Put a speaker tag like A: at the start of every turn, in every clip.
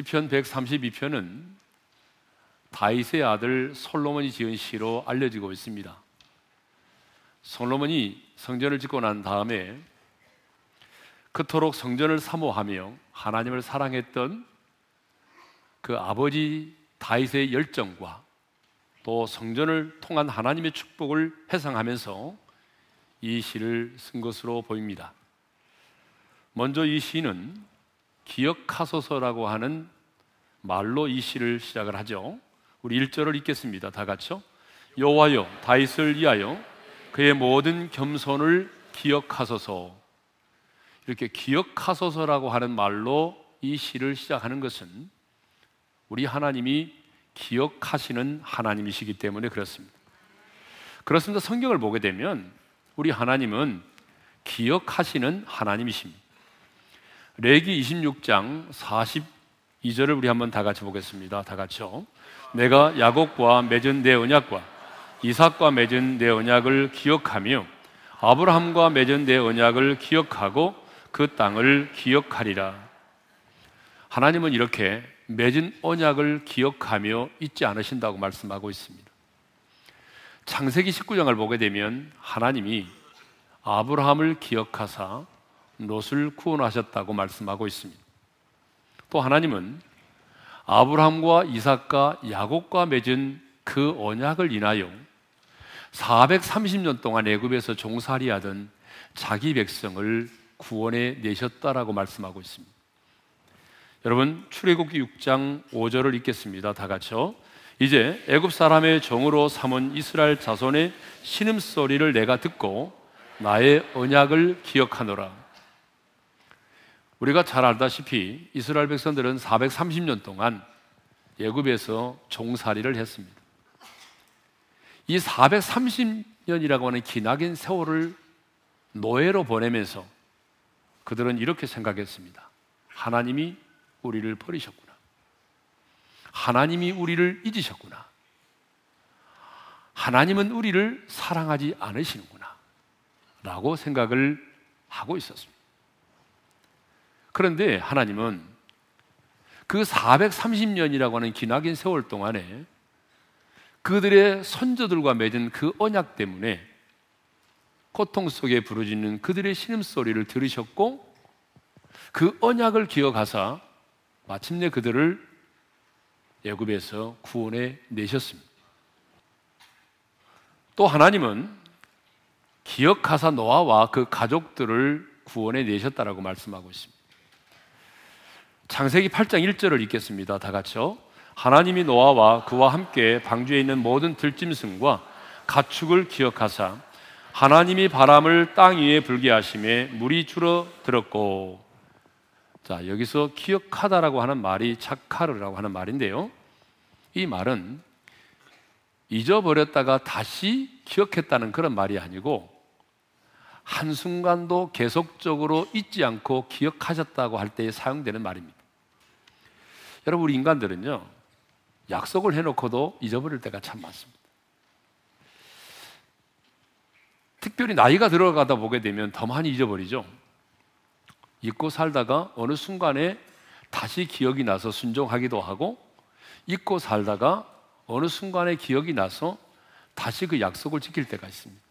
A: 시편 132편은 다윗의 아들 솔로몬이 지은 시로 알려지고 있습니다. 솔로몬이 성전을 짓고 난 다음에 그토록 성전을 사모하며 하나님을 사랑했던 그 아버지 다윗의 열정과 또 성전을 통한 하나님의 축복을 회상하면서 이 시를 쓴 것으로 보입니다. 먼저 이 시는 기억하소서라고 하는 말로 이 시를 시작을 하죠. 우리 1절을 읽겠습니다. 다 같이요. 여호와여 다윗을 위하여 그의 모든 겸손을 기억하소서. 이렇게 기억하소서라고 하는 말로 이 시를 시작하는 것은 우리 하나님이 기억하시는 하나님이시기 때문에 그렇습니다. 그렇습니다. 성경을 보게 되면 우리 하나님은 기억하시는 하나님이십니다. 레기 26장 42절을 우리 한번 다 같이 보겠습니다. 다 같이요. 내가 야곱과 맺은 내 언약과 이삭과 맺은 내 언약을 기억하며 아브라함과 맺은 내 언약을 기억하고 그 땅을 기억하리라. 하나님은 이렇게 맺은 언약을 기억하며 잊지 않으신다고 말씀하고 있습니다. 창세기 19장을 보게 되면 하나님이 아브라함을 기억하사 롯을 구원하셨다고 말씀하고 있습니다. 또 하나님은 아브라함과 이삭과 야곱과 맺은 그 언약을 인하여 430년 동안 애굽에서 종살이하던 자기 백성을 구원해 내셨다라고 말씀하고 있습니다. 여러분 출애굽기 6장 5절을 읽겠습니다. 다 같이요. 이제 애굽 사람의 종으로 삼은 이스라엘 자손의 신음 소리를 내가 듣고 나의 언약을 기억하노라. 우리가 잘 알다시피 이스라엘 백성들은 430년 동안 애굽에서 종살이를 했습니다. 이 430년이라고 하는 기나긴 세월을 노예로 보내면서 그들은 이렇게 생각했습니다. 하나님이 우리를 버리셨구나. 하나님이 우리를 잊으셨구나. 하나님은 우리를 사랑하지 않으시는구나. 라고 생각을 하고 있었습니다. 그런데 하나님은 그 430년이라고 하는 기나긴 세월 동안에 그들의 선조들과 맺은 그 언약 때문에 고통 속에 부르짖는 그들의 신음소리를 들으셨고 그 언약을 기억하사 마침내 그들을 애굽에서 구원해 내셨습니다. 또 하나님은 기억하사 노아와 그 가족들을 구원해 내셨다라고 말씀하고 있습니다. 창세기 8장 1절을 읽겠습니다. 다 같이요. 하나님이 노아와 그와 함께 방주에 있는 모든 들짐승과 가축을 기억하사 하나님이 바람을 땅 위에 불게 하심에 물이 줄어 들었고 자 여기서 기억하다라고 하는 말이 차카르라고 하는 말인데요. 이 말은 잊어버렸다가 다시 기억했다는 그런 말이 아니고 한순간도 계속적으로 잊지 않고 기억하셨다고 할 때에 사용되는 말입니다. 여러분 우리 인간들은요 약속을 해놓고도 잊어버릴 때가 참 많습니다. 특별히 나이가 들어가다 보게 되면 더 많이 잊어버리죠. 잊고 살다가 어느 순간에 다시 기억이 나서 순종하기도 하고 잊고 살다가 어느 순간에 기억이 나서 다시 그 약속을 지킬 때가 있습니다.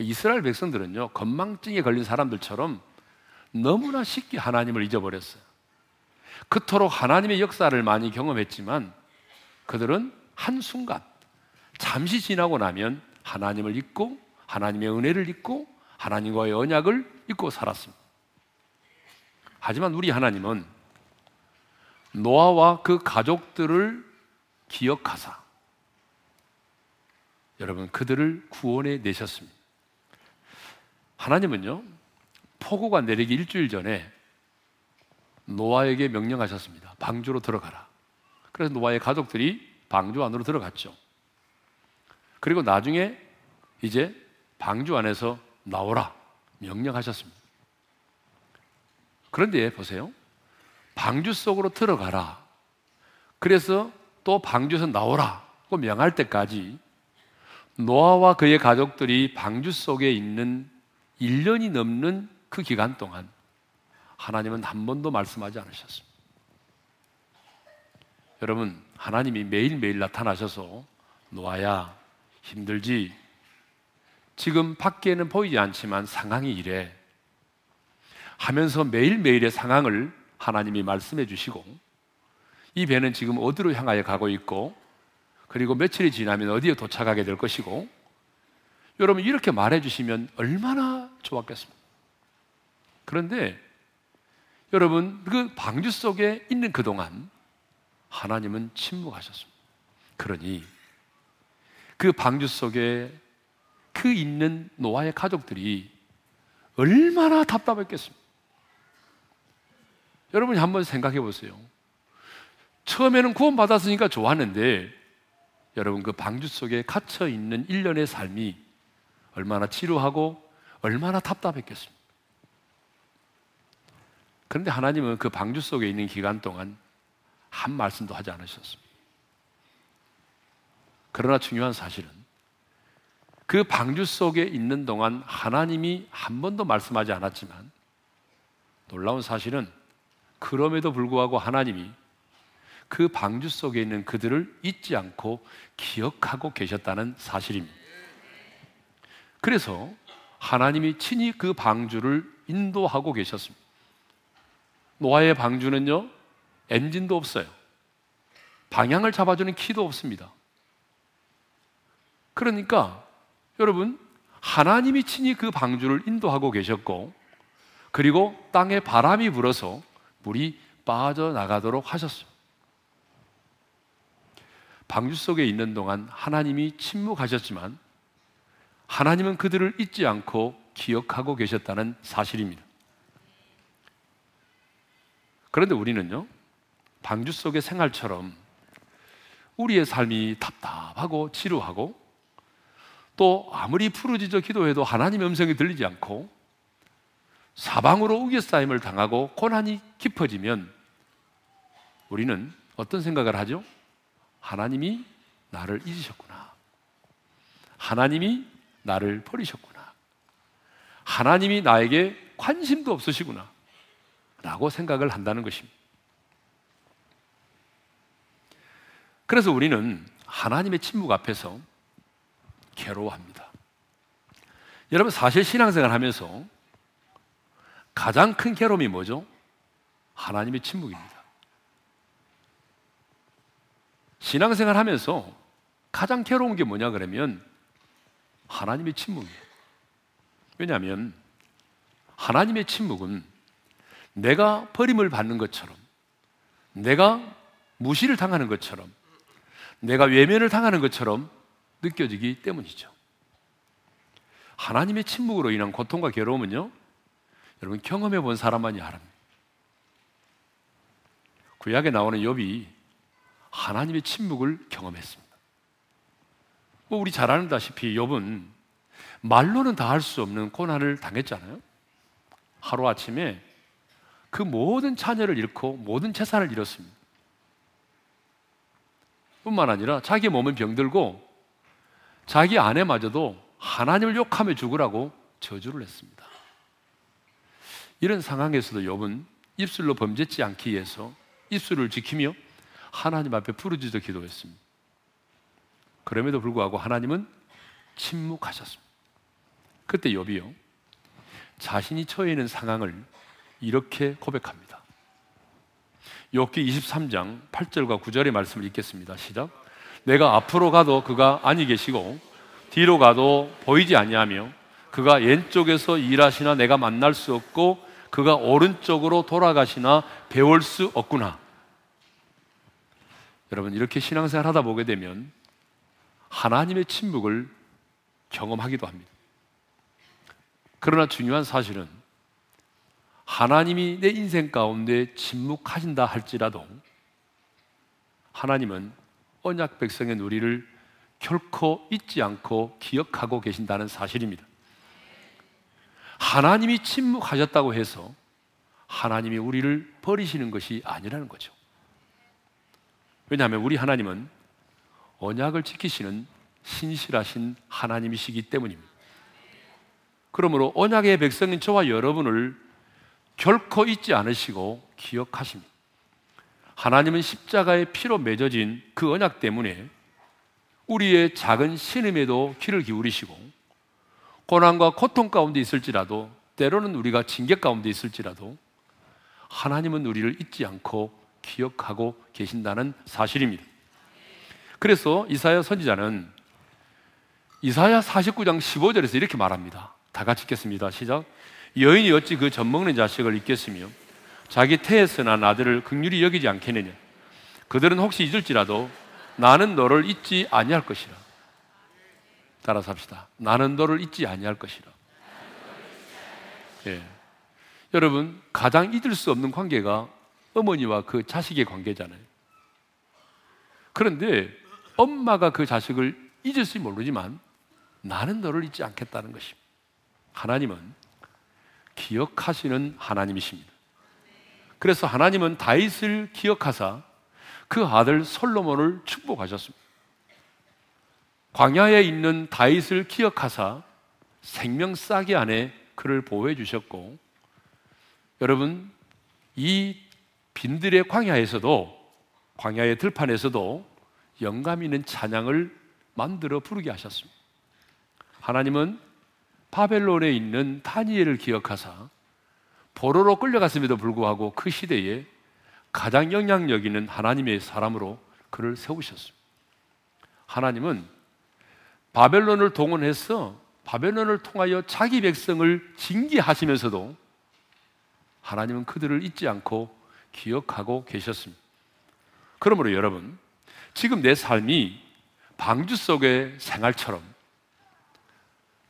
A: 이스라엘 백성들은요, 건망증에 걸린 사람들처럼 너무나 쉽게 하나님을 잊어버렸어요. 그토록 하나님의 역사를 많이 경험했지만 그들은 한순간 잠시 지나고 나면 하나님을 잊고 하나님의 은혜를 잊고 하나님과의 언약을 잊고 살았습니다. 하지만 우리 하나님은 노아와 그 가족들을 기억하사 여러분 그들을 구원해 내셨습니다. 하나님은요 폭우가 내리기 일주일 전에 노아에게 명령하셨습니다. 방주로 들어가라. 그래서 노아의 가족들이 방주 안으로 들어갔죠. 그리고 나중에 이제 방주 안에서 나오라 명령하셨습니다. 그런데 보세요. 방주 속으로 들어가라. 그래서 또 방주에서 나오라고 명할 때까지 노아와 그의 가족들이 방주 속에 있는 1년이 넘는 그 기간 동안 하나님은 한 번도 말씀하지 않으셨습니다. 여러분, 하나님이 매일매일 나타나셔서 노아야, 힘들지? 지금 밖에는 보이지 않지만 상황이 이래. 하면서 매일매일의 상황을 하나님이 말씀해 주시고 이 배는 지금 어디로 향하여 가고 있고 그리고 며칠이 지나면 어디에 도착하게 될 것이고 여러분 이렇게 말해 주시면 얼마나 좋았겠습니까? 그런데 여러분 그 방주 속에 있는 그동안 하나님은 침묵하셨습니다. 그러니 그 방주 속에 그 있는 노아의 가족들이 얼마나 답답했겠습니까? 여러분이 한번 생각해 보세요. 처음에는 구원받았으니까 좋았는데 여러분 그 방주 속에 갇혀 있는 1년의 삶이 얼마나 지루하고 얼마나 답답했겠습니까? 그런데 하나님은 그 방주 속에 있는 기간 동안 한 말씀도 하지 않으셨습니다. 그러나 중요한 사실은 그 방주 속에 있는 동안 하나님이 한 번도 말씀하지 않았지만 놀라운 사실은 그럼에도 불구하고 하나님이 그 방주 속에 있는 그들을 잊지 않고 기억하고 계셨다는 사실입니다. 그래서 하나님이 친히 그 방주를 인도하고 계셨습니다. 노아의 방주는요, 엔진도 없어요. 방향을 잡아주는 키도 없습니다. 그러니까 여러분, 하나님이 친히 그 방주를 인도하고 계셨고, 그리고 땅에 바람이 불어서 물이 빠져나가도록 하셨어요. 방주 속에 있는 동안 하나님이 침묵하셨지만, 하나님은 그들을 잊지 않고 기억하고 계셨다는 사실입니다. 그런데 우리는요, 방주 속의 생활처럼 우리의 삶이 답답하고 지루하고 또 아무리 푸르지져 기도해도 하나님의 음성이 들리지 않고 사방으로 우겨싸임을 당하고 고난이 깊어지면 우리는 어떤 생각을 하죠? 하나님이 나를 잊으셨구나. 하나님이 나를 버리셨구나. 하나님이 나에게 관심도 없으시구나. 라고 생각을 한다는 것입니다. 그래서 우리는 하나님의 침묵 앞에서 괴로워합니다. 여러분, 사실 신앙생활 하면서 가장 큰 괴로움이 뭐죠? 하나님의 침묵입니다. 신앙생활 하면서 가장 괴로운 게 뭐냐 그러면 하나님의 침묵이에요. 왜냐하면 하나님의 침묵은 내가 버림을 받는 것처럼 내가 무시를 당하는 것처럼 내가 외면을 당하는 것처럼 느껴지기 때문이죠. 하나님의 침묵으로 인한 고통과 괴로움은요, 여러분 경험해 본 사람만이 알아요. 구약에 나오는 욥이 하나님의 침묵을 경험했습니다. 뭐 우리 잘 아는다시피 욥은 말로는 다 할 수 없는 고난을 당했잖아요. 하루 아침에 그 모든 자녀를 잃고 모든 재산을 잃었습니다. 뿐만 아니라 자기 몸은 병들고 자기 아내마저도 하나님을 욕하며 죽으라고 저주를 했습니다. 이런 상황에서도 욥은 입술로 범죄치 않기 위해서 입술을 지키며 하나님 앞에 부르짖어 기도했습니다. 그럼에도 불구하고 하나님은 침묵하셨습니다. 그때 욥이요 자신이 처해 있는 상황을 이렇게 고백합니다. 욥기 23장 8절과 9절의 말씀을 읽겠습니다. 시작. 내가 앞으로 가도 그가 아니 계시고 뒤로 가도 보이지 아니하며 그가 왼쪽에서 일하시나 내가 만날 수 없고 그가 오른쪽으로 돌아가시나 배울 수 없구나. 여러분 이렇게 신앙생활 하다 보게 되면 하나님의 침묵을 경험하기도 합니다. 그러나 중요한 사실은 하나님이 내 인생 가운데 침묵하신다 할지라도 하나님은 언약 백성의 누리를 결코 잊지 않고 기억하고 계신다는 사실입니다. 하나님이 침묵하셨다고 해서 하나님이 우리를 버리시는 것이 아니라는 거죠. 왜냐하면 우리 하나님은 언약을 지키시는 신실하신 하나님이시기 때문입니다. 그러므로 언약의 백성인 저와 여러분을 결코 잊지 않으시고 기억하십니다. 하나님은 십자가의 피로 맺어진 그 언약 때문에 우리의 작은 신음에도 귀를 기울이시고 고난과 고통 가운데 있을지라도 때로는 우리가 징계 가운데 있을지라도 하나님은 우리를 잊지 않고 기억하고 계신다는 사실입니다. 그래서 이사야 선지자는 이사야 49장 15절에서 이렇게 말합니다. 다 같이 읽겠습니다. 시작. 여인이 어찌 그 젖먹는 자식을 잊겠으며 자기 태에서 난 아들을 극률이 여기지 않겠느냐. 그들은 혹시 잊을지라도 나는 너를 잊지 아니할 것이라. 따라서 합시다. 나는 너를 잊지 아니할 것이라. 예. 여러분, 가장 잊을 수 없는 관계가 어머니와 그 자식의 관계잖아요. 그런데 엄마가 그 자식을 잊을지 모르지만 나는 너를 잊지 않겠다는 것입니다. 하나님은 기억하시는 하나님이십니다. 그래서 하나님은 다윗을 기억하사 그 아들 솔로몬을 축복하셨습니다. 광야에 있는 다윗을 기억하사 생명 싸게 안에 그를 보호해 주셨고 여러분 이 빈들의 광야에서도 광야의 들판에서도 영감 있는 찬양을 만들어 부르게 하셨습니다. 하나님은 바벨론에 있는 다니엘을 기억하사 포로로 끌려갔음에도 불구하고 그 시대에 가장 영향력 있는 하나님의 사람으로 그를 세우셨습니다. 하나님은 바벨론을 동원해서 바벨론을 통하여 자기 백성을 징계하시면서도 하나님은 그들을 잊지 않고 기억하고 계셨습니다. 그러므로 여러분, 지금 내 삶이 방주 속의 생활처럼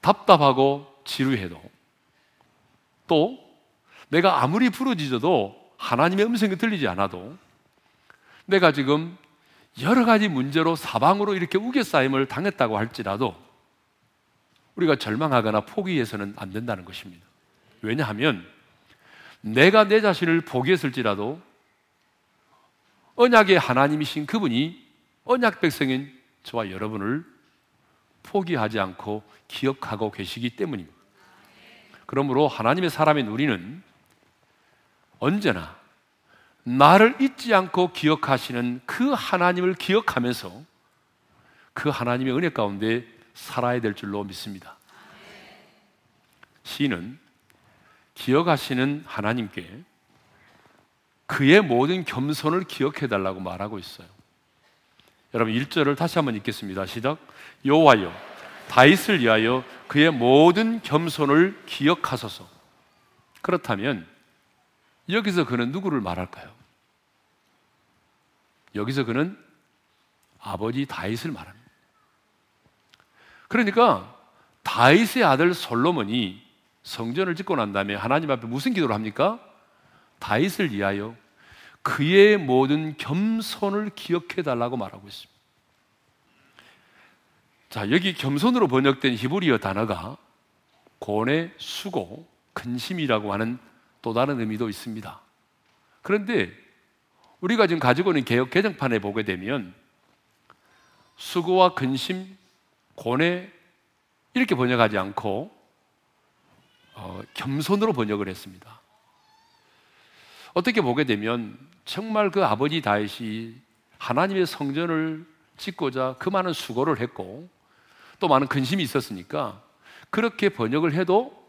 A: 답답하고 지루해도 또 내가 아무리 부러지져도 하나님의 음성이 들리지 않아도 내가 지금 여러 가지 문제로 사방으로 이렇게 우겨싸임을 당했다고 할지라도 우리가 절망하거나 포기해서는 안 된다는 것입니다. 왜냐하면 내가 내 자신을 포기했을지라도 언약의 하나님이신 그분이 언약 백성인 저와 여러분을 포기하지 않고 기억하고 계시기 때문입니다. 그러므로 하나님의 사람인 우리는 언제나 나를 잊지 않고 기억하시는 그 하나님을 기억하면서 그 하나님의 은혜 가운데 살아야 될 줄로 믿습니다. 시인은 기억하시는 하나님께 그의 모든 겸손을 기억해 달라고 말하고 있어요. 여러분 1절을 다시 한번 읽겠습니다. 시작. 여호와여 다윗을 위하여 그의 모든 겸손을 기억하소서. 그렇다면 여기서 그는 누구를 말할까요? 여기서 그는 아버지 다윗을 말합니다. 그러니까 다윗의 아들 솔로몬이 성전을 짓고 난 다음에 하나님 앞에 무슨 기도를 합니까? 다윗을 위하여 그의 모든 겸손을 기억해 달라고 말하고 있습니다. 자, 여기 겸손으로 번역된 히브리어 단어가 고뇌, 수고, 근심이라고 하는 또 다른 의미도 있습니다. 그런데 우리가 지금 가지고 있는 개혁 개정판에 보게 되면 수고와 근심, 고뇌 이렇게 번역하지 않고 어, 겸손으로 번역을 했습니다. 어떻게 보게 되면 정말 그 아버지 다윗이 하나님의 성전을 짓고자 그 많은 수고를 했고 또 많은 근심이 있었으니까 그렇게 번역을 해도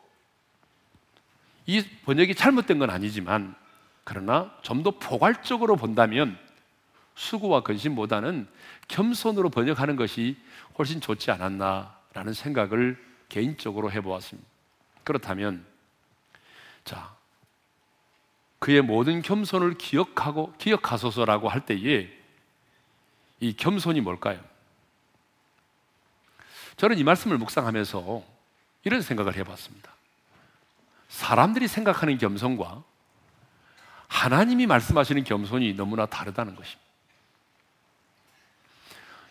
A: 이 번역이 잘못된 건 아니지만 그러나 좀 더 포괄적으로 본다면 수고와 근심보다는 겸손으로 번역하는 것이 훨씬 좋지 않았나라는 생각을 개인적으로 해보았습니다. 그렇다면 자 그의 모든 겸손을 기억하고 기억하소서라고 할 때에 이 겸손이 뭘까요? 저는 이 말씀을 묵상하면서 이런 생각을 해봤습니다. 사람들이 생각하는 겸손과 하나님이 말씀하시는 겸손이 너무나 다르다는 것입니다.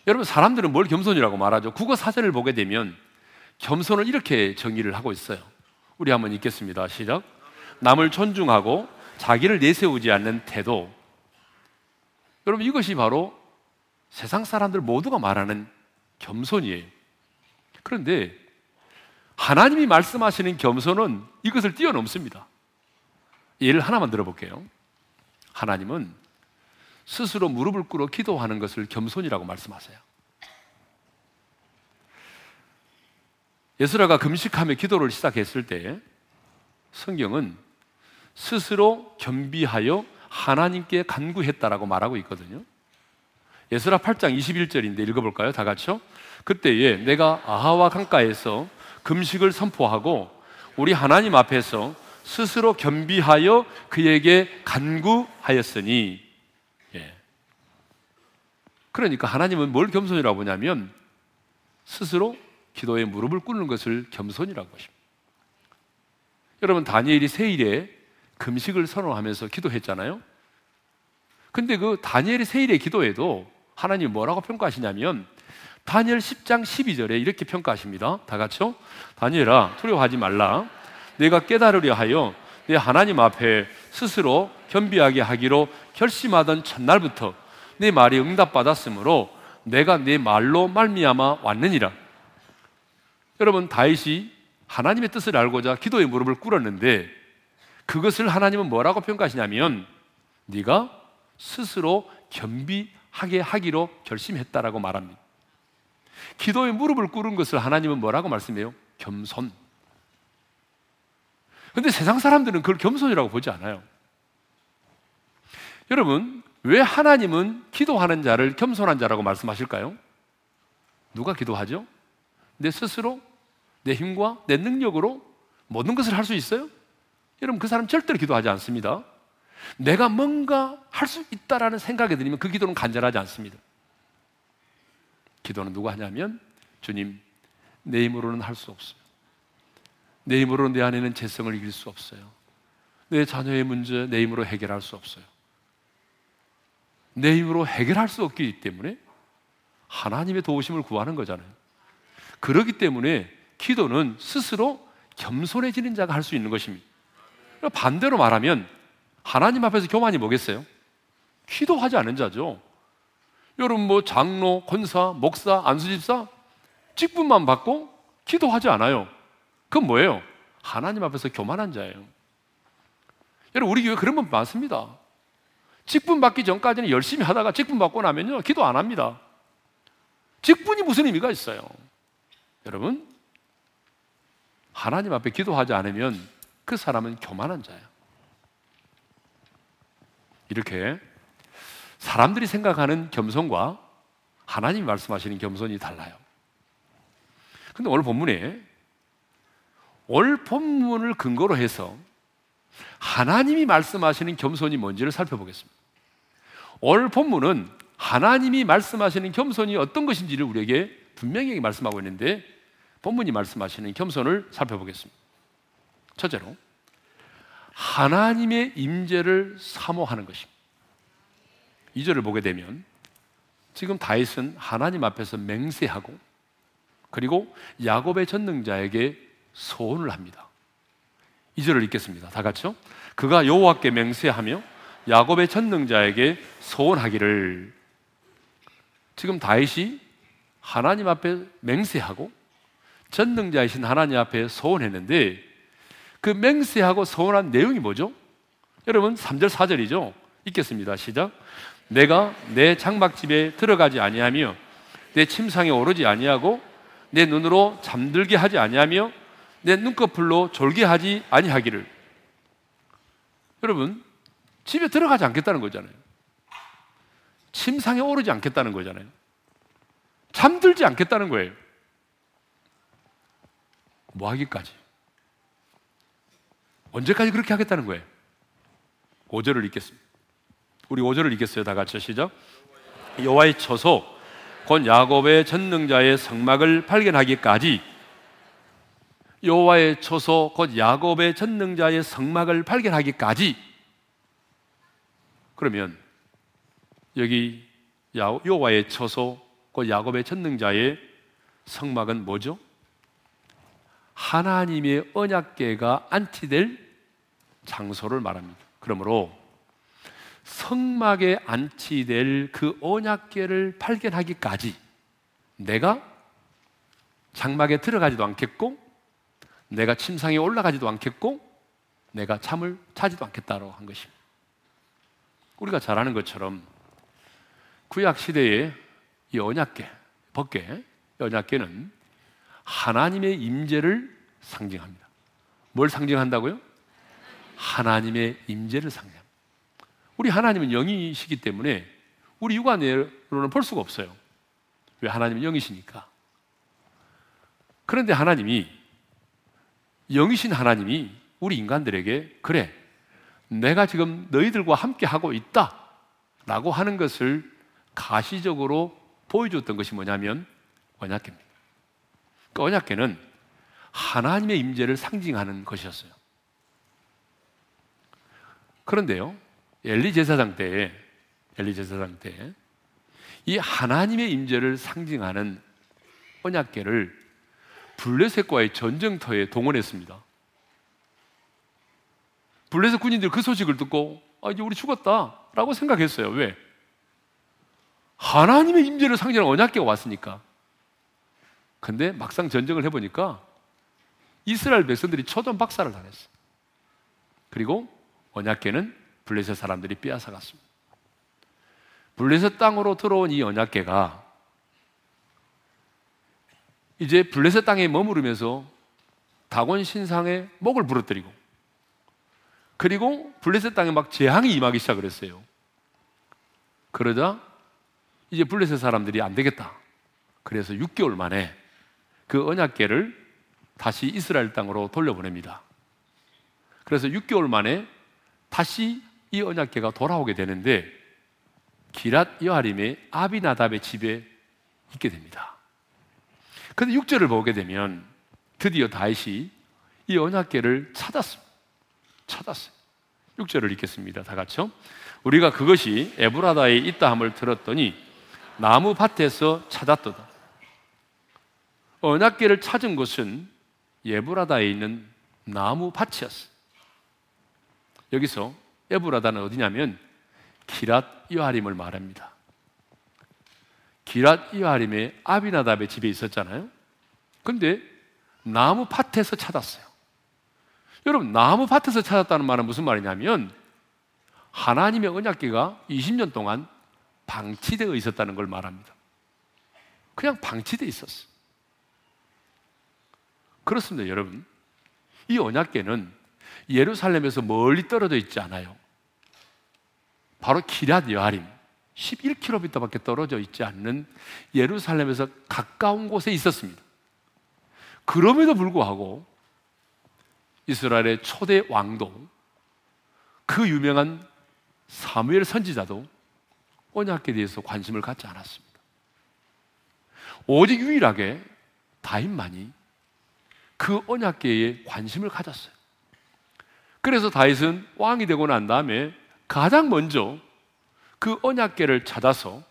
A: 여러분, 사람들은 뭘 겸손이라고 말하죠? 국어 사전을 보게 되면 겸손을 이렇게 정의를 하고 있어요. 우리 한번 읽겠습니다. 시작. 남을 존중하고 자기를 내세우지 않는 태도. 여러분, 이것이 바로 세상 사람들 모두가 말하는 겸손이에요. 그런데 하나님이 말씀하시는 겸손은 이것을 뛰어넘습니다. 예를 하나만 들어볼게요. 하나님은 스스로 무릎을 꿇어 기도하는 것을 겸손이라고 말씀하세요. 에스라가 금식하며 기도를 시작했을 때 성경은 스스로 겸비하여 하나님께 간구했다라고 말하고 있거든요. 에스라 8장 21절인데 읽어볼까요? 다 같이요. 그때에 내가 아하와 강가에서 금식을 선포하고 우리 하나님 앞에서 스스로 겸비하여 그에게 간구하였으니 예. 그러니까 하나님은 뭘 겸손이라고 보냐면 스스로 기도에 무릎을 꿇는 것을 겸손이라고 하십니다. 여러분 다니엘이 세일에 금식을 선언하면서 기도했잖아요. 근데 그 다니엘이 세일의 기도에도 하나님 뭐라고 평가하시냐면 다니엘 10장 12절에 이렇게 평가하십니다. 다 같이요. 다니엘아 두려워하지 말라. 내가 깨달으려 하여 내 하나님 앞에 스스로 겸비하게 하기로 결심하던 첫날부터 내 말이 응답받았으므로 내가 내 말로 말미암아 왔느니라. 여러분 다윗이 하나님의 뜻을 알고자 기도의 무릎을 꿇었는데 그것을 하나님은 뭐라고 평가하시냐면 네가 스스로 겸비하게 하기로 결심했다라고 말합니다. 기도의 무릎을 꿇은 것을 하나님은 뭐라고 말씀해요? 겸손. 근데 세상 사람들은 그걸 겸손이라고 보지 않아요. 여러분, 왜 하나님은 기도하는 자를 겸손한 자라고 말씀하실까요? 누가 기도하죠? 내 스스로, 내 힘과 내 능력으로 모든 것을 할 수 있어요? 여러분, 그 사람 절대로 기도하지 않습니다. 내가 뭔가 할 수 있다라는 생각이 들면 그 기도는 간절하지 않습니다. 기도는 누가 하냐면, 주님, 내 힘으로는 할 수 없어요. 내 힘으로 내 안에는 재성을 이길 수 없어요. 내 자녀의 문제 내 힘으로 해결할 수 없어요. 내 힘으로 해결할 수 없기 때문에 하나님의 도우심을 구하는 거잖아요. 그렇기 때문에 기도는 스스로 겸손해지는 자가 할 수 있는 것입니다. 반대로 말하면 하나님 앞에서 교만이 뭐겠어요? 기도하지 않은 자죠. 여러분 뭐 장로, 권사, 목사, 안수집사 직분만 받고 기도하지 않아요. 그건 뭐예요? 하나님 앞에서 교만한 자예요. 여러분, 우리 교회 그런 분 많습니다. 직분 받기 전까지는 열심히 하다가 직분 받고 나면요, 기도 안 합니다. 직분이 무슨 의미가 있어요? 여러분, 하나님 앞에 기도하지 않으면 그 사람은 교만한 자예요. 이렇게 사람들이 생각하는 겸손과 하나님이 말씀하시는 겸손이 달라요. 근데 오늘 본문에 올 본문을 근거로 해서 하나님이 말씀하시는 겸손이 뭔지를 살펴보겠습니다. 올 본문은 하나님이 말씀하시는 겸손이 어떤 것인지를 우리에게 분명히 말씀하고 있는데 본문이 말씀하시는 겸손을 살펴보겠습니다. 첫째로 하나님의 임재를 사모하는 것입니다. 2절을 보게 되면 지금 다윗은 하나님 앞에서 맹세하고 그리고 야곱의 전능자에게 소원을 합니다. 2절을 읽겠습니다. 다 같이요. 그가 여호와께 맹세하며 야곱의 전능자에게 소원하기를 지금 다윗이 하나님 앞에 맹세하고 전능자이신 하나님 앞에 소원했는데 그 맹세하고 소원한 내용이 뭐죠? 여러분 3절 4절이죠. 읽겠습니다. 시작. 내가 내 장막집에 들어가지 아니하며 내 침상에 오르지 아니하고 내 눈으로 잠들게 하지 아니하며 내 눈꺼풀로 졸게 하지 아니하기를. 여러분, 집에 들어가지 않겠다는 거잖아요. 침상에 오르지 않겠다는 거잖아요. 잠들지 않겠다는 거예요. 뭐 하기까지? 언제까지 그렇게 하겠다는 거예요? 5절을 읽겠습니다. 우리 5절을 읽겠어요. 다 같이 시작. 여호와의 처소 곧 야곱의 전능자의 성막을 발견하기까지 여호와의 초소 곧 야곱의 전능자의 성막을 발견하기까지 그러면 여기 여호와의 초소 곧 야곱의 전능자의 성막은 뭐죠? 하나님의 언약궤가 안치될 장소를 말합니다. 그러므로 성막에 안치될 그 언약궤를 발견하기까지 내가 장막에 들어가지도 않겠고 내가 침상에 올라가지도 않겠고 내가 잠을 자지도 않겠다고 한 것입니다. 우리가 잘 아는 것처럼 구약 시대의 이 언약계, 법계, 언약계는 하나님의 임재를 상징합니다. 뭘 상징한다고요? 하나님의 임재를 상징합니다. 우리 하나님은 영이시기 때문에 우리 육안으로는 볼 수가 없어요. 왜 하나님은 영이시니까. 그런데 하나님이 영이신 하나님이 우리 인간들에게 그래 내가 지금 너희들과 함께 하고 있다라고 하는 것을 가시적으로 보여줬던 것이 뭐냐면 언약계입니다. 그 언약계는 하나님의 임재를 상징하는 것이었어요. 그런데요, 엘리 제사장 때에 엘리 제사장 때이 하나님의 임재를 상징하는 언약계를 블레셋과의 전쟁터에 동원했습니다. 블레셋 군인들 그 소식을 듣고 아 이제 우리 죽었다라고 생각했어요. 왜? 하나님의 임재를 상징하는 언약계가 왔으니까. 근데 막상 전쟁을 해보니까 이스라엘 백성들이 초전 박살을 당했어. 그리고 언약계는 블레셋 사람들이 빼앗아 갔습니다. 블레셋 땅으로 들어온 이 언약계가 이제 블레셋 땅에 머무르면서 다곤 신상의 목을 부러뜨리고 그리고 블레셋 땅에 막 재앙이 임하기 시작을 했어요. 그러자 이제 블레셋 사람들이 안 되겠다. 그래서 6개월 만에 그 언약계를 다시 이스라엘 땅으로 돌려보냅니다. 그래서 6개월 만에 다시 이 언약계가 돌아오게 되는데 기랏 여하림의 아비나답의 집에 있게 됩니다. 그런데 6절을 보게 되면 드디어 다윗이 이 언약궤를 찾았습니다. 찾았어요. 6절을 읽겠습니다. 다 같이요. 우리가 그것이 에브라다에 있다 함을 들었더니 나무 밭에서 찾았도다. 언약궤를 찾은 곳은 에브라다에 있는 나무 밭이었어요. 여기서 에브라다는 어디냐면 기랏 이하림을 말합니다. 기랏 이하림의 아비나답의 집에 있었잖아요. 근데 나무 밭에서 찾았어요. 여러분, 나무 밭에서 찾았다는 말은 무슨 말이냐면 하나님의 언약계가 20년 동안 방치되어 있었다는 걸 말합니다. 그냥 방치되어 있었어. 그렇습니다, 여러분. 이 언약계는 예루살렘에서 멀리 떨어져 있지 않아요. 바로 기랏 여하림 11km밖에 떨어져 있지 않는 예루살렘에서 가까운 곳에 있었습니다. 그럼에도 불구하고 이스라엘의 초대 왕도 그 유명한 사무엘 선지자도 언약에 대해서 관심을 갖지 않았습니다. 오직 유일하게 다윗만이 그 언약계에 관심을 가졌어요. 그래서 다윗은 왕이 되고 난 다음에 가장 먼저 그 언약계를 찾아서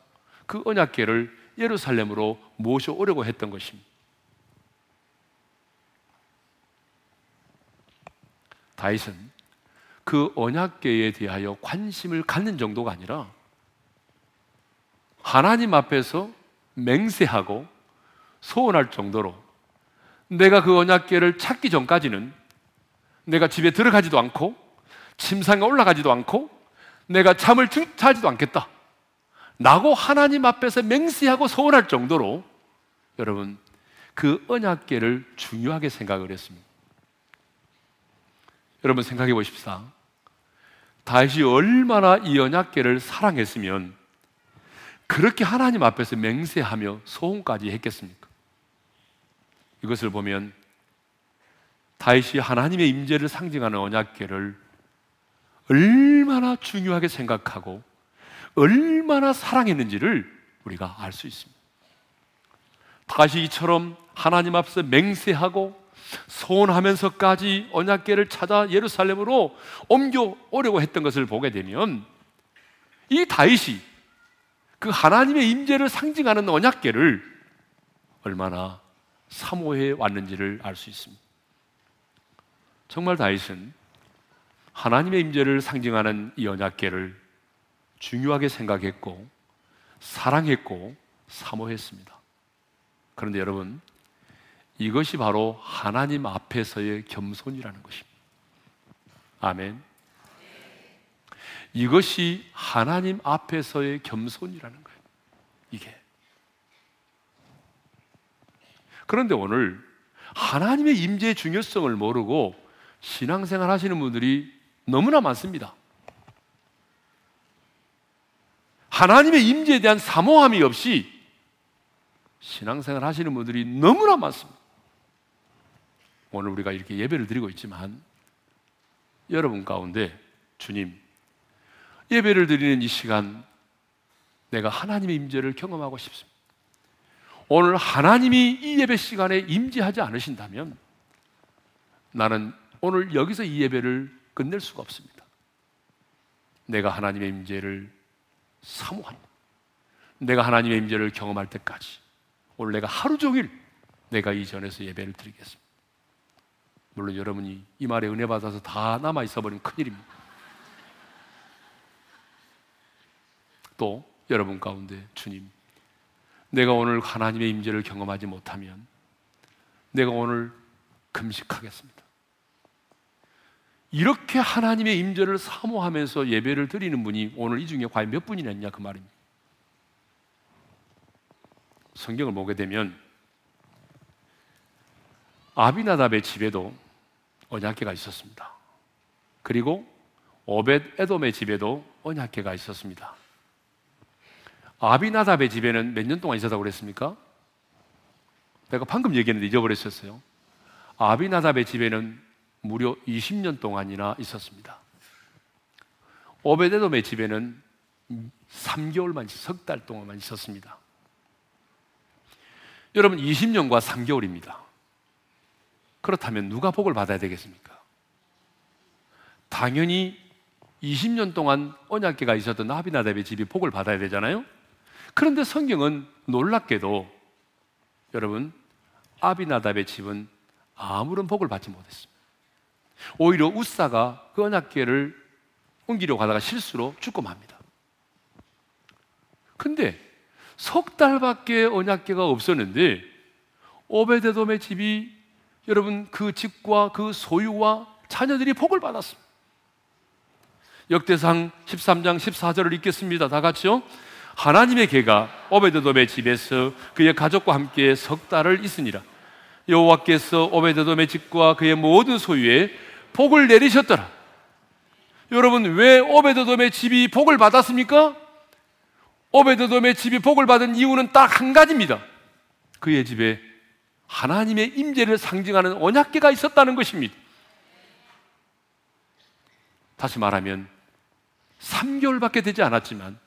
A: 그 언약계를 예루살렘으로 모셔오려고 했던 것입니다. 다윗은 그 언약계에 대하여 관심을 갖는 정도가 아니라 하나님 앞에서 맹세하고 소원할 정도로 내가 그 언약계를 찾기 전까지는 내가 집에 들어가지도 않고 침상에 올라가지도 않고 내가 잠을 자지도 않겠다. 라고 하나님 앞에서 맹세하고 소원할 정도로 여러분 그 언약계를 중요하게 생각을 했습니다. 여러분 생각해 보십시다. 다시 얼마나 이 언약계를 사랑했으면 그렇게 하나님 앞에서 맹세하며 소원까지 했겠습니까? 이것을 보면 다윗이 하나님의 임재를 상징하는 언약계를 얼마나 중요하게 생각하고 얼마나 사랑했는지를 우리가 알 수 있습니다. 다시 이처럼 하나님 앞에서 맹세하고 소원하면서까지 언약궤를 찾아 예루살렘으로 옮겨 오려고 했던 것을 보게 되면 이 다윗이 그 하나님의 임재를 상징하는 언약궤를 얼마나 사모해 왔는지를 알 수 있습니다. 정말 다윗은 하나님의 임재를 상징하는 이 언약계를 중요하게 생각했고 사랑했고 사모했습니다. 그런데 여러분 이것이 바로 하나님 앞에서의 겸손이라는 것입니다. 아멘. 이것이 하나님 앞에서의 겸손이라는 거예요. 이게. 그런데 오늘 하나님의 임재의 중요성을 모르고 신앙생활 하시는 분들이 너무나 많습니다. 하나님의 임재에 대한 사모함이 없이 신앙생활 하시는 분들이 너무나 많습니다. 오늘 우리가 이렇게 예배를 드리고 있지만 여러분 가운데 주님 예배를 드리는 이 시간 내가 하나님의 임재를 경험하고 싶습니다. 오늘 하나님이 이 예배 시간에 임재하지 않으신다면 나는 오늘 여기서 이 예배를 끝낼 수가 없습니다. 내가 하나님의 임재를 사모하는 내가 하나님의 임재를 경험할 때까지 오늘 내가 하루 종일 내가 이 전에서 예배를 드리겠습니다. 물론 여러분이 이 말에 은혜 받아서 다 남아 있어 버린 큰일입니다. 또 여러분 가운데 주님 내가 오늘 하나님의 임재를 경험하지 못하면 내가 오늘 금식하겠습니다. 이렇게 하나님의 임재를 사모하면서 예배를 드리는 분이 오늘 이 중에 과연 몇 분이나 있냐 그 말입니다. 성경을 보게 되면 아비나답의 집에도 언약계가 있었습니다. 그리고 오벳 에돔의 집에도 언약계가 있었습니다. 아비나답의 집에는 몇 년 동안 있었다고 그랬습니까? 내가 방금 얘기했는데 잊어버렸었어요. 아비나답의 집에는 무려 20년 동안이나 있었습니다. 오베데돔의 집에는 3개월만, 석 달 동안만 있었습니다. 여러분, 20년과 3개월입니다. 그렇다면 누가 복을 받아야 되겠습니까? 당연히 20년 동안 언약계가 있었던 아비나답의 집이 복을 받아야 되잖아요? 그런데 성경은 놀랍게도 여러분 아비나답의 집은 아무런 복을 받지 못했습니다. 오히려 우사가 그 언약궤를 옮기려 가다가 실수로 죽고 맙니다. 근데 석 달밖에 언약궤가 없었는데 오베데돔의 집이 여러분 그 집과 그 소유와 자녀들이 복을 받았습니다. 역대상 13장 14절을 읽겠습니다. 다 같이요. 하나님의 개가 오베드돔의 집에서 그의 가족과 함께 석 달을 있으니라. 여호와께서 오베드돔의 집과 그의 모든 소유에 복을 내리셨더라. 여러분 왜 오베드돔의 집이 복을 받았습니까? 오베드돔의 집이 복을 받은 이유는 딱 한 가지입니다. 그의 집에 하나님의 임재를 상징하는 언약계가 있었다는 것입니다. 다시 말하면 3개월밖에 되지 않았지만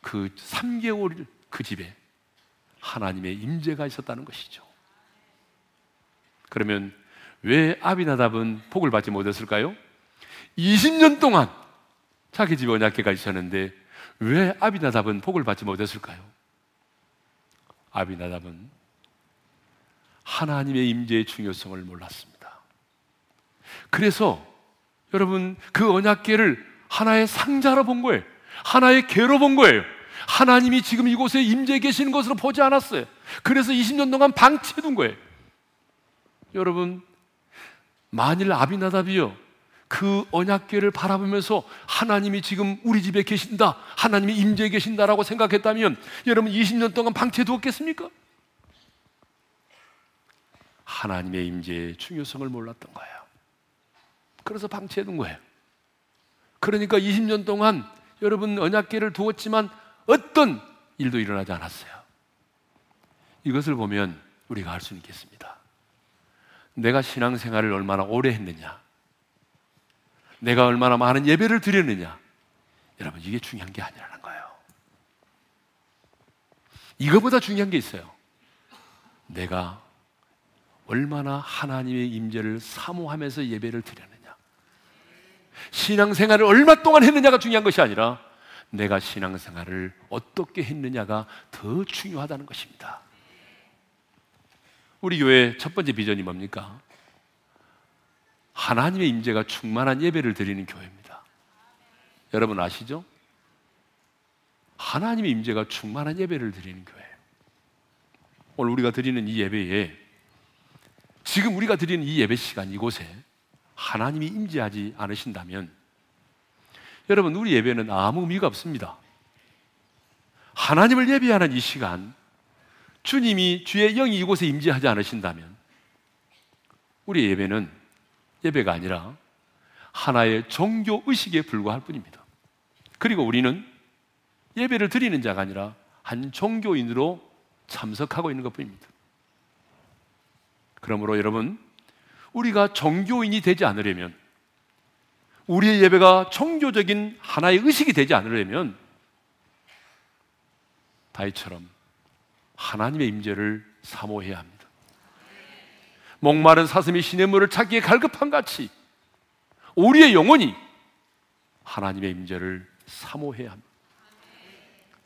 A: 그 3개월 그 집에 하나님의 임재가 있었다는 것이죠. 그러면 왜 아비나답은 복을 받지 못했을까요? 20년 동안 자기 집에 언약계가 있었는데 왜 아비나답은 복을 받지 못했을까요? 아비나답은 하나님의 임재의 중요성을 몰랐습니다. 그래서 여러분 그 언약계를 하나의 상자로 본 거예요. 하나의 개로 본 거예요. 하나님이 지금 이곳에 임재 계시는 것으로 보지 않았어요. 그래서 20년 동안 방치해 둔 거예요. 여러분, 만일 아비나답이요. 그 언약궤를 바라보면서 하나님이 지금 우리 집에 계신다. 하나님이 임재에 계신다라고 생각했다면 여러분 20년 동안 방치해 두었겠습니까? 하나님의 임재의 중요성을 몰랐던 거예요. 그래서 방치해 둔 거예요. 그러니까 20년 동안 여러분 언약계를 두었지만 어떤 일도 일어나지 않았어요. 이것을 보면 우리가 알 수 있겠습니다. 내가 신앙생활을 얼마나 오래 했느냐, 내가 얼마나 많은 예배를 드렸느냐, 여러분 이게 중요한 게 아니라는 거예요. 이거보다 중요한 게 있어요. 내가 얼마나 하나님의 임재를 사모하면서 예배를 드렸느냐. 신앙생활을 얼마 동안 했느냐가 중요한 것이 아니라 내가 신앙생활을 어떻게 했느냐가 더 중요하다는 것입니다. 우리 교회 첫 번째 비전이 뭡니까? 하나님의 임재가 충만한 예배를 드리는 교회입니다. 여러분 아시죠? 하나님의 임재가 충만한 예배를 드리는 교회. 오늘 우리가 드리는 이 예배에 지금 우리가 드리는 이 예배 시간 이곳에 하나님이 임재하지 않으신다면 여러분 우리 예배는 아무 의미가 없습니다. 하나님을 예배하는 이 시간, 주님이 주의 영이 이곳에 임재하지 않으신다면 우리의 예배는 예배가 아니라 하나의 종교 의식에 불과할 뿐입니다. 그리고 우리는 예배를 드리는 자가 아니라 한 종교인으로 참석하고 있는 것 뿐입니다. 그러므로 여러분, 우리가 종교인이 되지 않으려면, 우리의 예배가 종교적인 하나의 의식이 되지 않으려면, 다이처럼 하나님의 임재를 사모해야 합니다. 목마른 사슴이 시냇물을 찾기에 갈급한 같이 우리의 영혼이 하나님의 임재를 사모해야 합니다.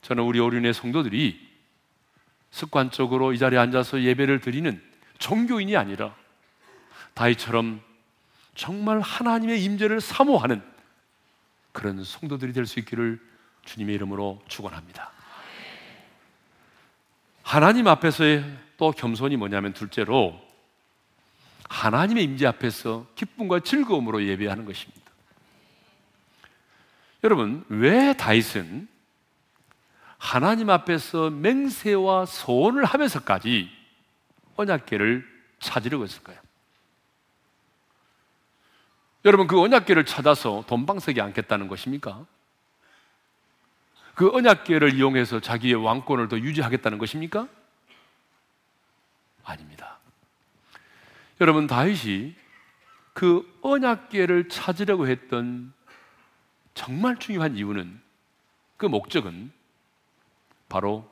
A: 저는 우리 오륜의 성도들이 습관적으로 이 자리에 앉아서 예배를 드리는 종교인이 아니라 다이처럼 정말 하나님의 임재를 사모하는 그런 성도들이 될 수 있기를 주님의 이름으로 축원합니다. 하나님 앞에서의 또 겸손이 뭐냐면 둘째로 하나님의 임재 앞에서 기쁨과 즐거움으로 예배하는 것입니다. 여러분, 왜 다윗은 하나님 앞에서 맹세와 소원을 하면서까지 언약계를 찾으려고 했을까요? 여러분 그 언약계를 찾아서 돈방석에 앉겠다는 것입니까? 그 언약계를 이용해서 자기의 왕권을 더 유지하겠다는 것입니까? 아닙니다. 여러분 다윗이 그 언약계를 찾으려고 했던 정말 중요한 이유는 그 목적은 바로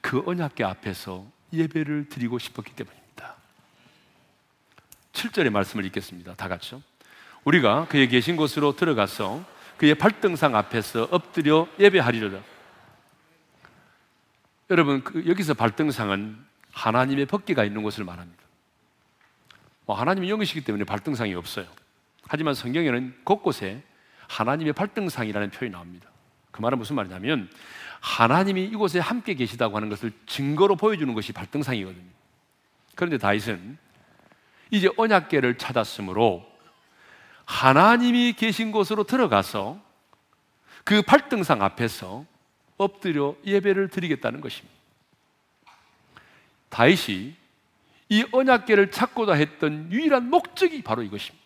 A: 그 언약계 앞에서 예배를 드리고 싶었기 때문입니다. 7절의 말씀을 읽겠습니다. 다 같이요. 우리가 그의 계신 곳으로 들어가서 그의 발등상 앞에서 엎드려 예배하리로다. 여러분, 그 여기서 발등상은 하나님의 법기가 있는 곳을 말합니다. 뭐 하나님이 영이시기 때문에 발등상이 없어요. 하지만 성경에는 곳곳에 하나님의 발등상이라는 표현이 나옵니다. 그 말은 무슨 말이냐면 하나님이 이곳에 함께 계시다고 하는 것을 증거로 보여주는 것이 발등상이거든요. 그런데 다윗은 이제 언약계를 찾았으므로 하나님이 계신 곳으로 들어가서 그 발등상 앞에서 엎드려 예배를 드리겠다는 것입니다. 다윗이 이 언약계를 찾고자 했던 유일한 목적이 바로 이것입니다.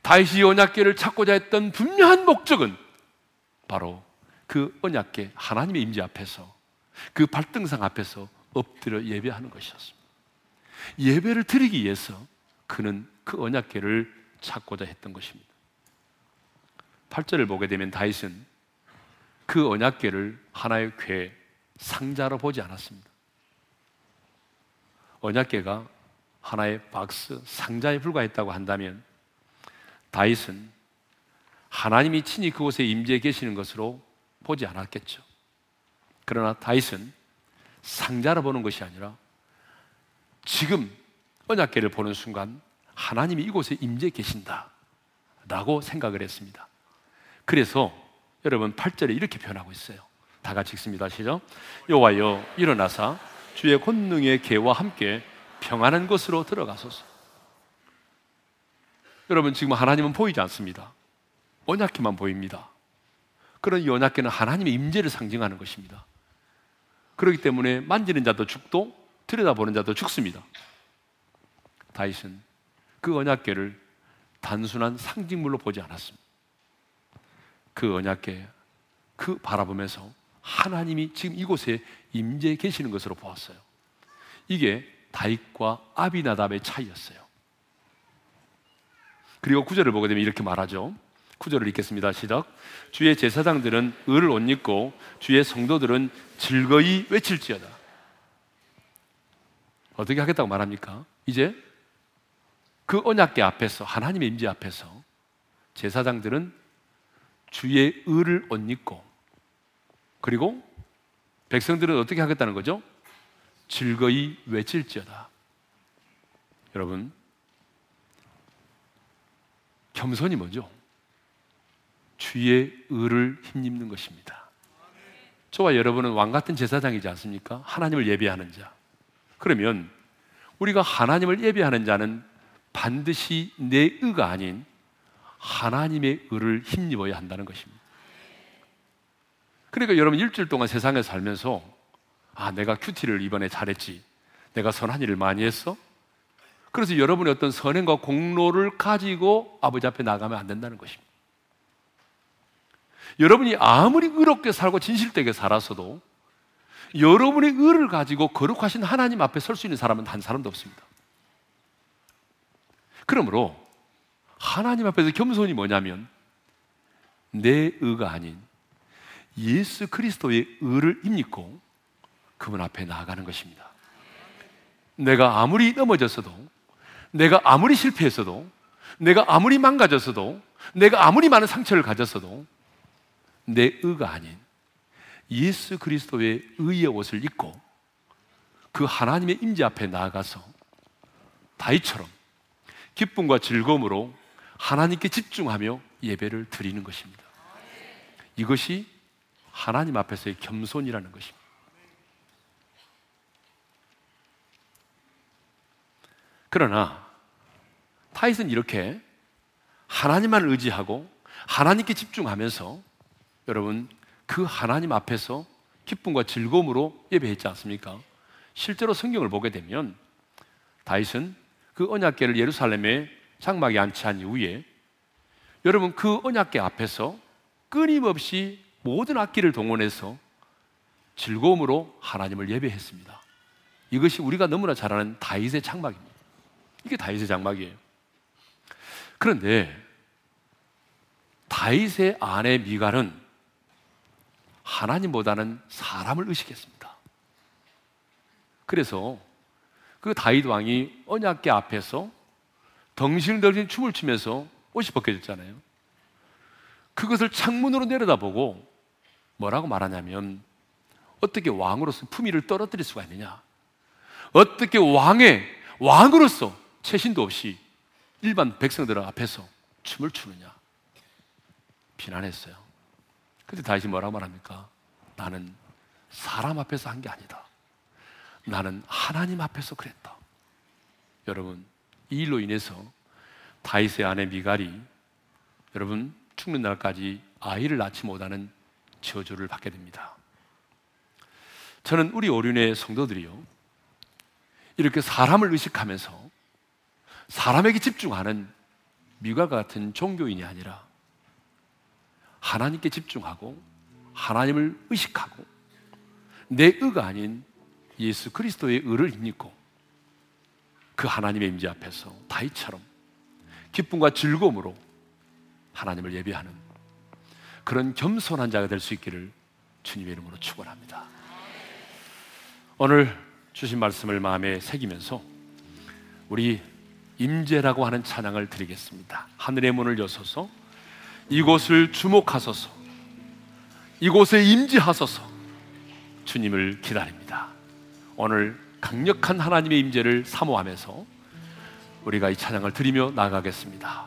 A: 다윗이 언약계를 찾고자 했던 분명한 목적은 바로 그 언약계 하나님의 임재 앞에서 그 발등상 앞에서 엎드려 예배하는 것이었습니다. 예배를 드리기 위해서 그는 그 언약계를 찾고자 했던 것입니다. 8절을 보게 되면 다윗은 그 언약계를 하나의 궤, 상자로 보지 않았습니다. 언약계가 하나의 박스, 상자에 불과했다고 한다면 다윗은 하나님이 친히 그곳에 임재해 계시는 것으로 보지 않았겠죠. 그러나 다윗은 상자를 보는 것이 아니라 지금 언약계를 보는 순간 하나님이 이곳에 임재 계신다 라고 생각을 했습니다. 그래서 여러분 8절에 이렇게 표현하고 있어요. 다 같이 읽습니다. 시작. 여호와여 일어나사 주의 권능의 개와 함께 평안한 곳으로 들어가소서. 여러분 지금 하나님은 보이지 않습니다. 언약계만 보입니다. 그런 연약계는 하나님의 임재를 상징하는 것입니다. 그렇기 때문에 만지는 자도 죽도 들여다보는 자도 죽습니다. 다윗은 그 언약계를 단순한 상징물로 보지 않았습니다. 그 언약계 그 바라보면서 하나님이 지금 이곳에 임재해 계시는 것으로 보았어요. 이게 다윗과 아비나답의 차이였어요. 그리고 구절을 보게 되면 이렇게 말하죠. 구절을 읽겠습니다. 시작. 주의 제사장들은 을을 옷 입고 주의 성도들은 즐거이 외칠지어다. 어떻게 하겠다고 말합니까? 이제 그 언약계 앞에서 하나님의 임재 앞에서 제사장들은 주의 을을 옷 입고 그리고 백성들은 어떻게 하겠다는 거죠? 즐거이 외칠지어다. 여러분, 겸손이 뭐죠? 주의 의를 힘입는 것입니다. 저와 여러분은 왕 같은 제사장이지 않습니까? 하나님을 예배하는 자. 그러면 우리가 하나님을 예배하는 자는 반드시 내 의가 아닌 하나님의 의를 힘입어야 한다는 것입니다. 그러니까 여러분 일주일 동안 세상에 살면서 아, 내가 큐티를 이번에 잘했지. 내가 선한 일을 많이 했어. 그래서 여러분의 어떤 선행과 공로를 가지고 아버지 앞에 나가면 안 된다는 것입니다. 여러분이 아무리 의롭게 살고 진실되게 살았어도 여러분의 의를 가지고 거룩하신 하나님 앞에 설 수 있는 사람은 단 사람도 없습니다. 그러므로 하나님 앞에서 겸손이 뭐냐면 내 의가 아닌 예수 그리스도의 의를 입고 그분 앞에 나아가는 것입니다. 내가 아무리 넘어졌어도, 내가 아무리 실패했어도, 내가 아무리 망가졌어도, 내가 아무리 많은 상처를 가졌어도, 내 의가 아닌 예수 그리스도의 의의 옷을 입고 그 하나님의 임재 앞에 나아가서 다이처럼 기쁨과 즐거움으로 하나님께 집중하며 예배를 드리는 것입니다. 이것이 하나님 앞에서의 겸손이라는 것입니다. 그러나 타잇은 이렇게 하나님만 의지하고 하나님께 집중하면서 여러분 그 하나님 앞에서 기쁨과 즐거움으로 예배했지 않습니까? 실제로 성경을 보게 되면 다윗은 그 언약궤를 예루살렘에 장막에 안치한 이후에 여러분 그 언약궤 앞에서 끊임없이 모든 악기를 동원해서 즐거움으로 하나님을 예배했습니다. 이것이 우리가 너무나 잘 아는 다윗의 장막입니다. 이게 다윗의 장막이에요. 그런데 다윗의 아내 미갈은 하나님보다는 사람을 의식했습니다. 그래서 그 다윗 왕이 언약궤 앞에서 덩실덩실 춤을 추면서 옷이 벗겨졌잖아요. 그것을 창문으로 내려다보고 뭐라고 말하냐면 어떻게 왕으로서 품위를 떨어뜨릴 수가 있느냐? 어떻게 왕의 왕으로서 최신도 없이 일반 백성들 앞에서 춤을 추느냐? 비난했어요. 근데 다시 뭐라고 말합니까? 나는 사람 앞에서 한 게 아니다. 나는 하나님 앞에서 그랬다. 여러분, 이 일로 인해서 다윗의 아내 미갈이 여러분 죽는 날까지 아이를 낳지 못하는 저주를 받게 됩니다. 저는 우리 오륜의 성도들이요. 이렇게 사람을 의식하면서 사람에게 집중하는 미갈 같은 종교인이 아니라 하나님께 집중하고 하나님을 의식하고 내 의가 아닌 예수 그리스도의 의를 입고 그 하나님의 임재 앞에서 다이처럼 기쁨과 즐거움으로 하나님을 예배하는 그런 겸손한 자가 될 수 있기를 주님의 이름으로 축원합니다. 오늘 주신 말씀을 마음에 새기면서 우리 임재라고 하는 찬양을 드리겠습니다. 하늘의 문을 여서서 이곳을 주목하소서. 이곳에 임재하소서. 주님을 기다립니다. 오늘 강력한 하나님의 임재를 사모하면서 우리가 이 찬양을 드리며 나가겠습니다.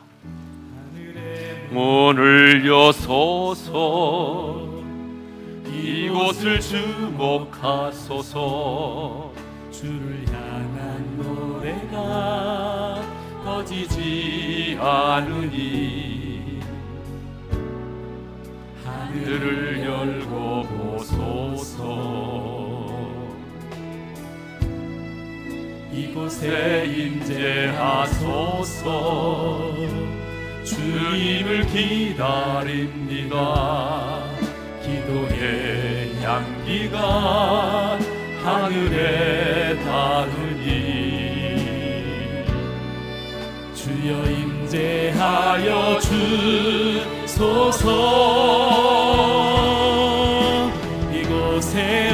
A: 문을 여소서 이곳을 주목하소서
B: 주를 향한 노래가 꺼지지 않으니 하늘을 열고 보소서 이곳에 임재하소서. 주님을 기다립니다. 기도의 향기가 하늘에 닿으니. 주여 임재하여 주소서. 이곳에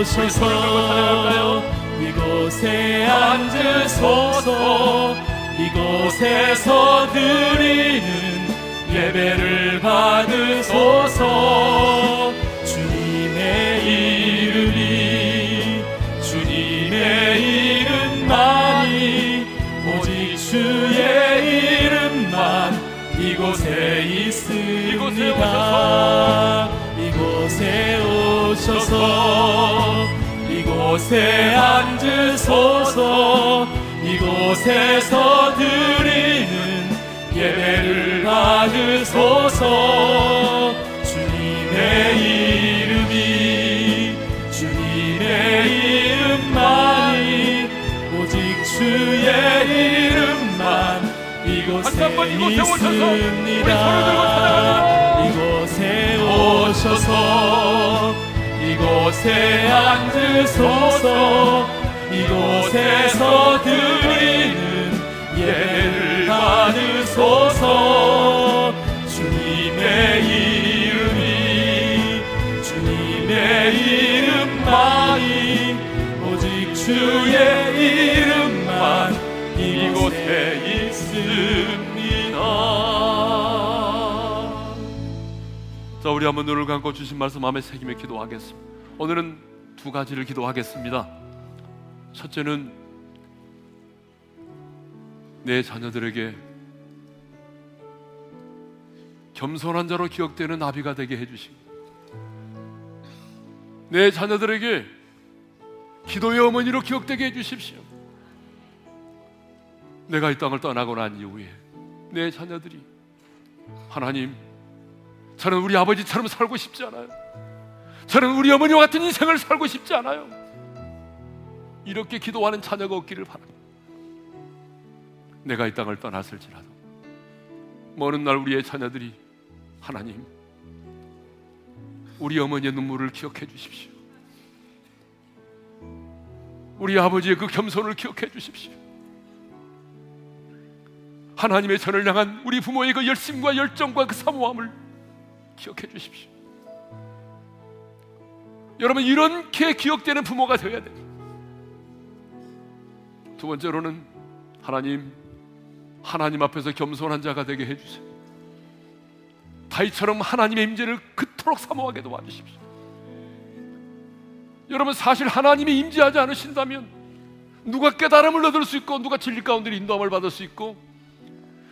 B: 오셔서 이곳에 앉으소서. 이곳에서 드리는 예배를 받으소서. 주님의 이름이 주님의 이름만이 오직 주의 이름만 이곳에 있습니다. 이곳에 오셔서 이곳에 앉으소서. 이곳에서 드리는 예배를 받으소서. 주님의 이름이 주님의
A: 이름만이 오직 주의
B: 이름만
A: 이곳에
B: 있습니다. 이곳에 오셔서 이곳에 앉으소서. 이곳에서 드리는 예를 받으소서. 주님의 이름이 주님의 이름만이 오직 주의 이름만 이곳에 있습
A: 자, 우리 한번 눈을 감고 주신 말씀 마음에 새기며 기도하겠습니다. 오늘은 두 가지를 기도하겠습니다. 첫째는 내 자녀들에게 겸손한 자로 기억되는 나비가 되게 해주시고 내 자녀들에게 기도의 어머니로 기억되게 해주십시오. 내가 이 땅을 떠나고 난 이후에 내 자녀들이 하나님 저는 우리 아버지처럼 살고 싶지 않아요. 저는 우리 어머니와 같은 인생을 살고 싶지 않아요. 이렇게 기도하는 자녀가 없기를 바랍니다. 내가 이 땅을 떠났을지라도 먼 날 우리의 자녀들이 하나님 우리 어머니의 눈물을 기억해 주십시오. 우리 아버지의 그 겸손을 기억해 주십시오. 하나님의 전을 향한 우리 부모의 그 열심과 열정과 그 사모함을 기억해 주십시오. 여러분 이렇게 기억되는 부모가 되어야 돼요. 두 번째로는 하나님 하나님 앞에서 겸손한 자가 되게 해 주세요. 다이처럼 하나님의 임재를 그토록 사모하게 도와주십시오. 여러분 사실 하나님이 임재하지 않으신다면 누가 깨달음을 얻을 수 있고 누가 진리 가운데 인도함을 받을 수 있고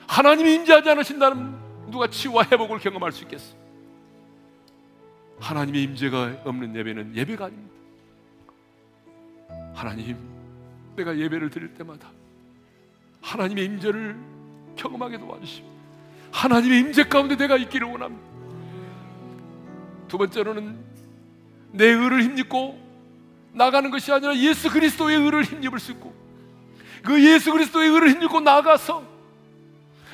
A: 하나님이 임재하지 않으신다면 누가 치유와 회복을 경험할 수 있겠어? 하나님의 임재가 없는 예배는 예배가 아닙니다. 하나님, 내가 예배를 드릴 때마다 하나님의 임재를 경험하게 도와주시고 하나님의 임재 가운데 내가 있기를 원합니다. 두 번째로는 내 의를 힘입고 나가는 것이 아니라 예수 그리스도의 의를 힘입을 수 있고 그 예수 그리스도의 의를 힘입고 나가서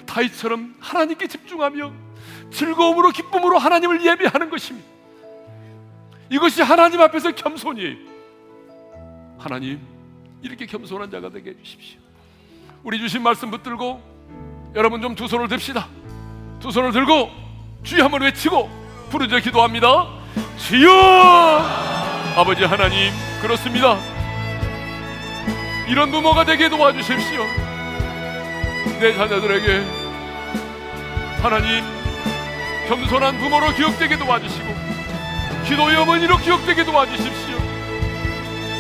A: 다윗처럼 하나님께 집중하며 즐거움으로 기쁨으로 하나님을 예배하는 것입니다. 이것이 하나님 앞에서 겸손이에요. 하나님, 이렇게 겸손한 자가 되게 해주십시오. 우리 주신 말씀 붙들고 여러분 좀 두 손을 듭시다. 두 손을 들고 주여 한번 외치고 부르짖어 기도합니다. 주여! 아버지 하나님, 그렇습니다. 이런 부모가 되게 도와주십시오. 내 자녀들에게 하나님 겸손한 부모로 기억되게 도와주시고 기도의 어머니로 기억되게 도와주십시오.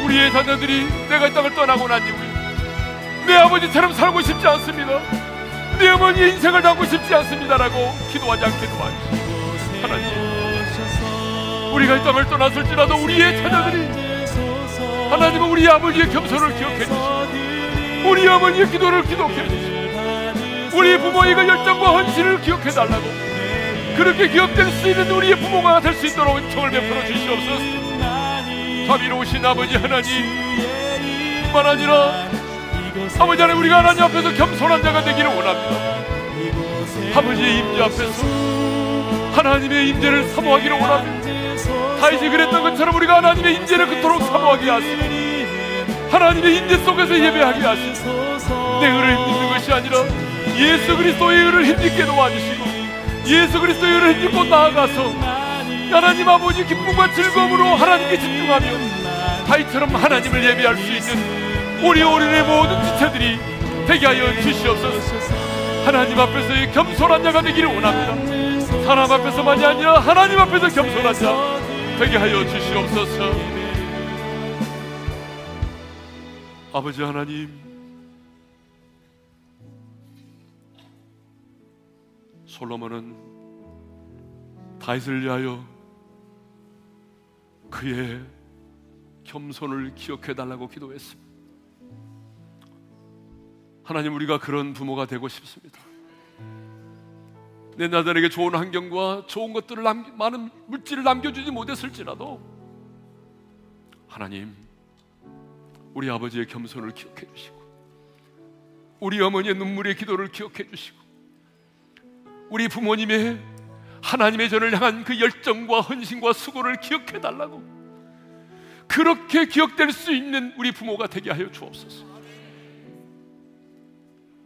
A: 우리의 자녀들이 내가 이 땅을 떠나고 난 이후에 내 아버지처럼 살고 싶지 않습니다. 내 어머니의 인생을 살고 싶지 않습니다라고 기도하지 않게 도와주시고 하나님 우리가 이 땅을 떠났을지라도 우리의 자녀들이 하나님은 우리 아버지의 겸손을 기억해 주시고 우리 어머니의 기도를 기록해 주시고 우리 부모의 그 열정과 헌신을 기억해 달라고 그렇게 기억될 수 있는 우리의 부모가 될 수 있도록 은총을 베풀어 주시옵소서. 자비로우신 아버지 하나님 뿐만 아니라. 아버지 하나님 우리가 하나님 앞에서 겸손한 자가 되기를 원합니다. 아버지의 임재 앞에서 하나님의 임재를 사모하기를 원합니다. 다윗이 그랬던 것처럼 우리가 하나님의 임재를 그토록 사모하게 하시고 하나님의 임재 속에서 예배하게 하시고 내 의를 힘입는 것이 아니라 예수 그리스도의 의를 힘입게 도와주시고 예수 그리스도의 의를 힘입고 나아가서 하나님 아버지 기쁨과 즐거움으로 하나님께 집중하며 다윗처럼 하나님을 예배할 수 있는 우리 우리의 모든 지체들이 되게 하여 주시옵소서. 하나님 앞에서의 겸손한 자가 되기를 원합니다. 사람 앞에서만이 아니라 하나님 앞에서 겸손한 자 되게 하여 주시옵소서. 아버지 하나님 솔로몬은 다윗을 위하여 그의 겸손을 기억해 달라고 기도했습니다. 하나님 우리가 그런 부모가 되고 싶습니다. 내 나들에게 좋은 환경과 좋은 것들을 남, 많은 물질을 남겨주지 못했을지라도 하나님 우리 아버지의 겸손을 기억해 주시고 우리 어머니의 눈물의 기도를 기억해 주시고 우리 부모님의 하나님의 전을 향한 그 열정과 헌신과 수고를 기억해 달라고 그렇게 기억될 수 있는 우리 부모가 되게 하여 주옵소서.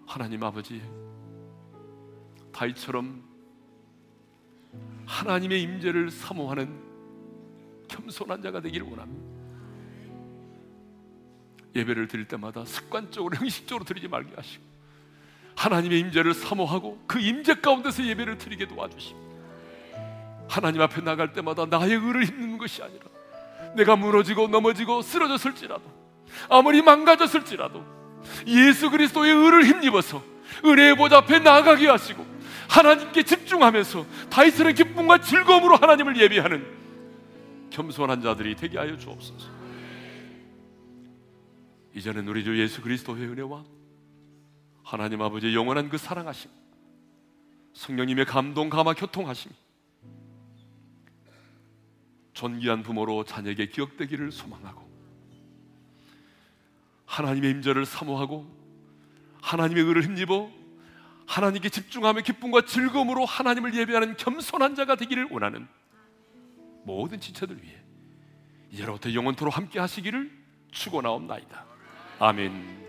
A: 하나님 아버지 다이처럼 하나님의 임재를 사모하는 겸손한 자가 되기를 원합니다. 예배를 드릴 때마다 습관적으로 형식적으로 드리지 말게 하시고 하나님의 임재를 사모하고 그 임재 가운데서 예배를 드리게 도와주시고 하나님 앞에 나갈 때마다 나의 의를 힘는 것이 아니라 내가 무너지고 넘어지고 쓰러졌을지라도 아무리 망가졌을지라도 예수 그리스도의 의를 힘입어서 은혜의 보좌 앞에 나가게 하시고 하나님께 집중하면서 다이슨의 기쁨과 즐거움으로 하나님을 예배하는 겸손한 자들이 되게 하여 주옵소서. 이제는 우리 주 예수 그리스도의 은혜와 하나님 아버지의 영원한 그 사랑하심, 성령님의 감동, 감화, 교통하심, 존귀한 부모로 자녀에게 기억되기를 소망하고 하나님의 임재를 사모하고 하나님의 의를 힘입어 하나님께 집중하며 기쁨과 즐거움으로 하나님을 예배하는 겸손한 자가 되기를 원하는 모든 지체들 위해 이제로부터 영원토록 함께 하시기를 축원하옵나이다. 아멘.